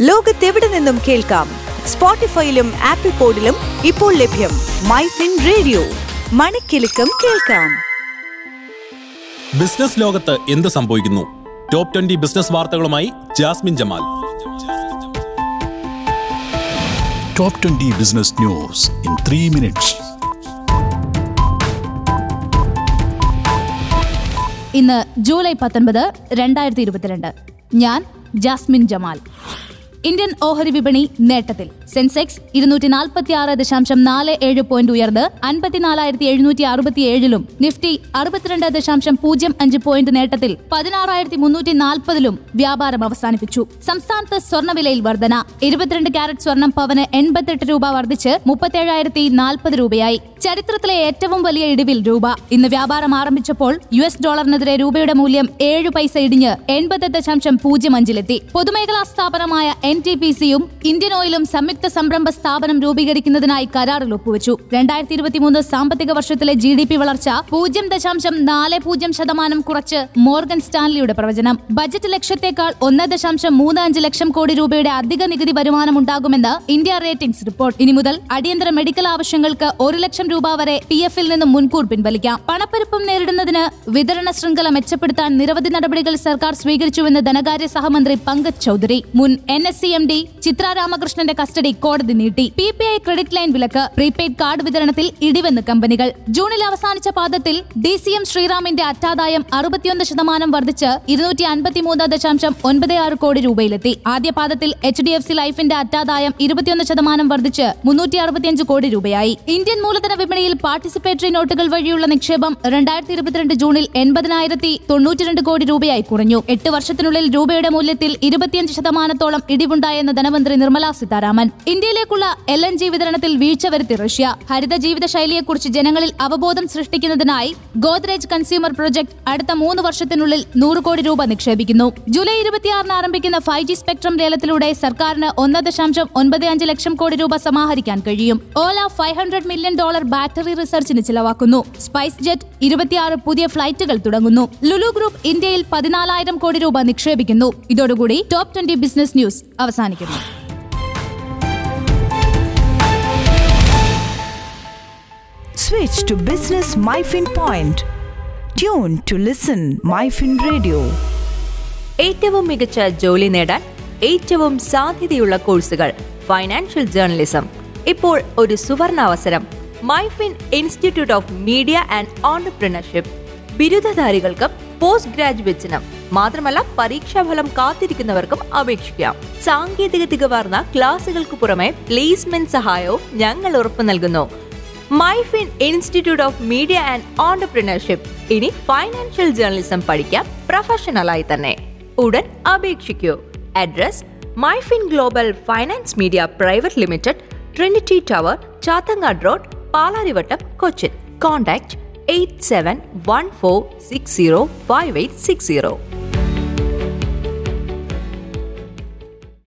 ലോകത്തെവിടെ നിന്നും കേൾക്കാം? സ്പോട്ടിഫൈയിലും ആപ്പിൾ പോഡിലും ഇപ്പോൾ ലഭ്യം മൈ ഫിൻ റേഡിയോ. മണിക്കെലക്കം കേൾക്കാം. ബിസിനസ് ലോകത്ത് എന്ത് സംഭവിക്കുന്നു? ടോപ്പ് ട്വന്റി ബിസിനസ് വാർത്തകളുമായി Jasmin Jamal. Top twenty business news in three minutes. ഇന്ന് ജൂലൈ പത്തൊൻപത് രണ്ടായിരത്തി ഇരുപത്തിരണ്ട്. ഞാൻ ജാസ്മിൻ ജമാൽ. ഇന്ത്യൻ ഓഹരി വിപണി നേട്ടത്തിൽ. സെൻസെക്സ് ഇരുന്നൂറ്റി നാൽപ്പത്തി ആറ് ദശാംശം നാല് ഏഴ് പോയിന്റ് ഉയർന്ന് അൻപത്തിനാലായിരത്തി എഴുന്നൂറ്റി അറുപത്തി ഏഴിലും നിഫ്റ്റി അറുപത്തിരണ്ട് ദശാംശം പൂജ്യം അഞ്ച് പോയിന്റ് നേട്ടത്തിൽ പതിനാറായിരത്തി മുന്നൂറ്റി നാൽപ്പതിലും വ്യാപാരം അവസാനിപ്പിച്ചു. സംസ്ഥാനത്ത് സ്വർണവിലയിൽ വർധന. ഇരുപത്തിരണ്ട് കാരറ്റ് സ്വർണം പവന് എൺപത്തെട്ട് രൂപ വർദ്ധിച്ച് മുപ്പത്തേഴായിരത്തി നാൽപ്പത് രൂപയായി. ചരിത്രത്തിലെ ഏറ്റവും വലിയ ഇടിവിൽ രൂപ. ഇന്ന് വ്യാപാരം ആരംഭിച്ചപ്പോൾ യു എസ് ഡോളറിനെതിരെ രൂപയുടെ മൂല്യം ഏഴ് പൈസ ഇടിഞ്ഞ് എൺപത് ദശാംശം പൂജ്യം അഞ്ചിലെത്തി. പൊതുമേഖലാ സ്ഥാപനമായ എൻ ടി പി സിയും ഇന്ത്യൻ ഓയിലും സംയുക്ത സംരംഭ സ്ഥാപനം രൂപീകരിക്കുന്നതിനായി കരാറിൽ ഒപ്പുവച്ചു. രണ്ടായിരത്തി ഇരുപത്തിമൂന്ന് സാമ്പത്തിക വർഷത്തിലെ ജി ഡി പി വളർച്ച പൂജ്യം ദശാംശം നാല് പൂജ്യം ശതമാനം കുറച്ച് മോർഗൻ സ്റ്റാൻലിയുടെ പ്രവചനം. ബജറ്റ് ലക്ഷ്യത്തേക്കാൾ ഒന്ന് ദശാംശം മൂന്ന് അഞ്ച് ലക്ഷം കോടി രൂപയുടെ അധിക നികുതി വരുമാനം ഉണ്ടാകുമെന്ന് ഇന്ത്യ റേറ്റിംഗ്സ് റിപ്പോർട്ട്. ഇനി മുതൽ അടിയന്തര മെഡിക്കൽ ആവശ്യങ്ങൾക്ക് ഒരു ലക്ഷം രൂപ വരെ പി എഫിൽ നിന്നും മുൻകൂർ പിൻവലിക്കാം. പണപ്പെരുപ്പം നേരിടുന്നതിന് വിതരണ ശൃംഖല മെച്ചപ്പെടുത്താൻ നിരവധി നടപടികൾ സർക്കാർ സ്വീകരിച്ചുവെന്ന് ധനകാര്യ സഹമന്ത്രി പങ്കജ് ചൌധരി. മുൻ N S C M D Chitra രാമകൃഷ്ണന്റെ custody കോടതി നീട്ടി. P P I credit line വിലക്ക് പ്രീപെയ്ഡ് കാർഡ് വിതരണത്തിൽ ഇടിവെന്ന് കമ്പനികൾ. ജൂണിൽ അവസാനിച്ച പാദത്തിൽ ഡി സി എം ശ്രീറാമിന്റെ അറ്റാദായം അറുപത്തിയൊന്ന് ശതമാനം വർദ്ധിച്ച് ഇരുന്നൂറ്റി അൻപത്തിമൂന്ന് ദശാംശം ഒൻപത് ആറ് കോടി രൂപയിലെത്തി. ആദ്യ പാദത്തിൽ എച്ച് ഡി എഫ് സി ലൈഫിന്റെ അറ്റാദായം ഇരുപത്തിയൊന്ന് ശതമാനം വർദ്ധിച്ച് മുന്നൂറ്റി അറുപത്തിയഞ്ച് കോടി രൂപയായി. ഇന്ത്യൻ മൂലധന വിപണിയിൽ പാർട്ടിസിപ്പേറ്ററി നോട്ടുകൾ വഴിയുള്ള നിക്ഷേപം രണ്ടായിരത്തി ഇരുപത്തിരണ്ട് ജൂണിൽ എൺപതിനായിരത്തി തൊണ്ണൂറ്റിരണ്ട് കോടി രൂപയായി കുറഞ്ഞു. എട്ട് വർഷത്തിനുള്ളിൽ രൂപയുടെ മൂല്യത്തിൽ ഇരുപത്തിയഞ്ച് ശതമാനത്തോളം ഇടിവുണ്ടായെന്ന് ധനമന്ത്രി നിർമ്മലാ സീതാരാമൻ. ഇന്ത്യയിലേക്കുള്ള എൽ എൻ ജി വിതരണത്തിൽ വീഴ്ച വരുത്തി റഷ്യ. ഹരിത ജീവിത ശൈലിയെക്കുറിച്ച് ജനങ്ങളിൽ അവബോധം സൃഷ്ടിക്കുന്നതിനായി ഗോദ്രേജ് കൺസ്യൂമർ പ്രൊജക്ട് അടുത്ത മൂന്ന് വർഷത്തിനുള്ളിൽ നൂറ് കോടി രൂപ നിക്ഷേപിക്കുന്നു. ജൂലൈ ഇരുപത്തിയാറിന് ആരംഭിക്കുന്ന ഫൈവ് ജി സ്പെക്ട്രം ലേലത്തിലൂടെ സർക്കാരിന് ഒന്ന് ദശാംശം ഒൻപത് അഞ്ച് ലക്ഷം കോടി രൂപ സമാഹരിക്കാൻ കഴിയും. Ola five hundred million dollar battery റിസർച്ചിന് ചിലവാക്കുന്നു. സ്പൈസ് ജെറ്റ് ഇരുപത്തിയാറ് പുതിയ ഫ്ലൈറ്റുകൾ തുടങ്ങുന്നു. ലുലു ഗ്രൂപ്പ് ഇന്ത്യയിൽ പതിനാലായിരം കോടി രൂപ നിക്ഷേപിക്കുന്നു. ഇതോടുകൂടി ടോപ്പ് ട്വന്റി ബിസിനസ് ന്യൂസ് അവസാനിക്കുന്നു. Switch to Business MyFin Point. Tune to listen MyFin Radio. ഏറ്റവും മികച്ച ജോലി നേടാൻ ഏറ്റവും സാധ്യതയുള്ള കോഴ്സുകൾ ഫൈനാൻഷ്യൽ ജേർണലിസം ഇപ്പോൾ ഒരു സുവർണ അവസരം. Myfin institute of media and entrepreneurship. ബിരുദധാരികൾക്കും post ഗ്രാജുവേറ്റ്സിനും മാത്രമല്ല പരീക്ഷാഫലം കാത്തിരിക്കുന്നവർക്കും അപേക്ഷിക്കാം. സാങ്കേതിക തികവാർന്ന ക്ലാസുകൾക്ക് പുറമെ പ്ലേസ്മെന്റ് സഹായവും ഞങ്ങൾ ഉറപ്പു നൽകുന്നു. Myfin institute of media and entrepreneurship. ഇനി ഫൈനാൻഷ്യൽ ജേർണലിസം പഠിക്കാം പ്രൊഫഷണലായി തന്നെ. ഉടൻ അപേക്ഷിക്കൂ. Address Myfin global finance media private limited Trinity tower Chathangad road Palarivattom Cochin. Contact eight seven one four six zero five eight six zero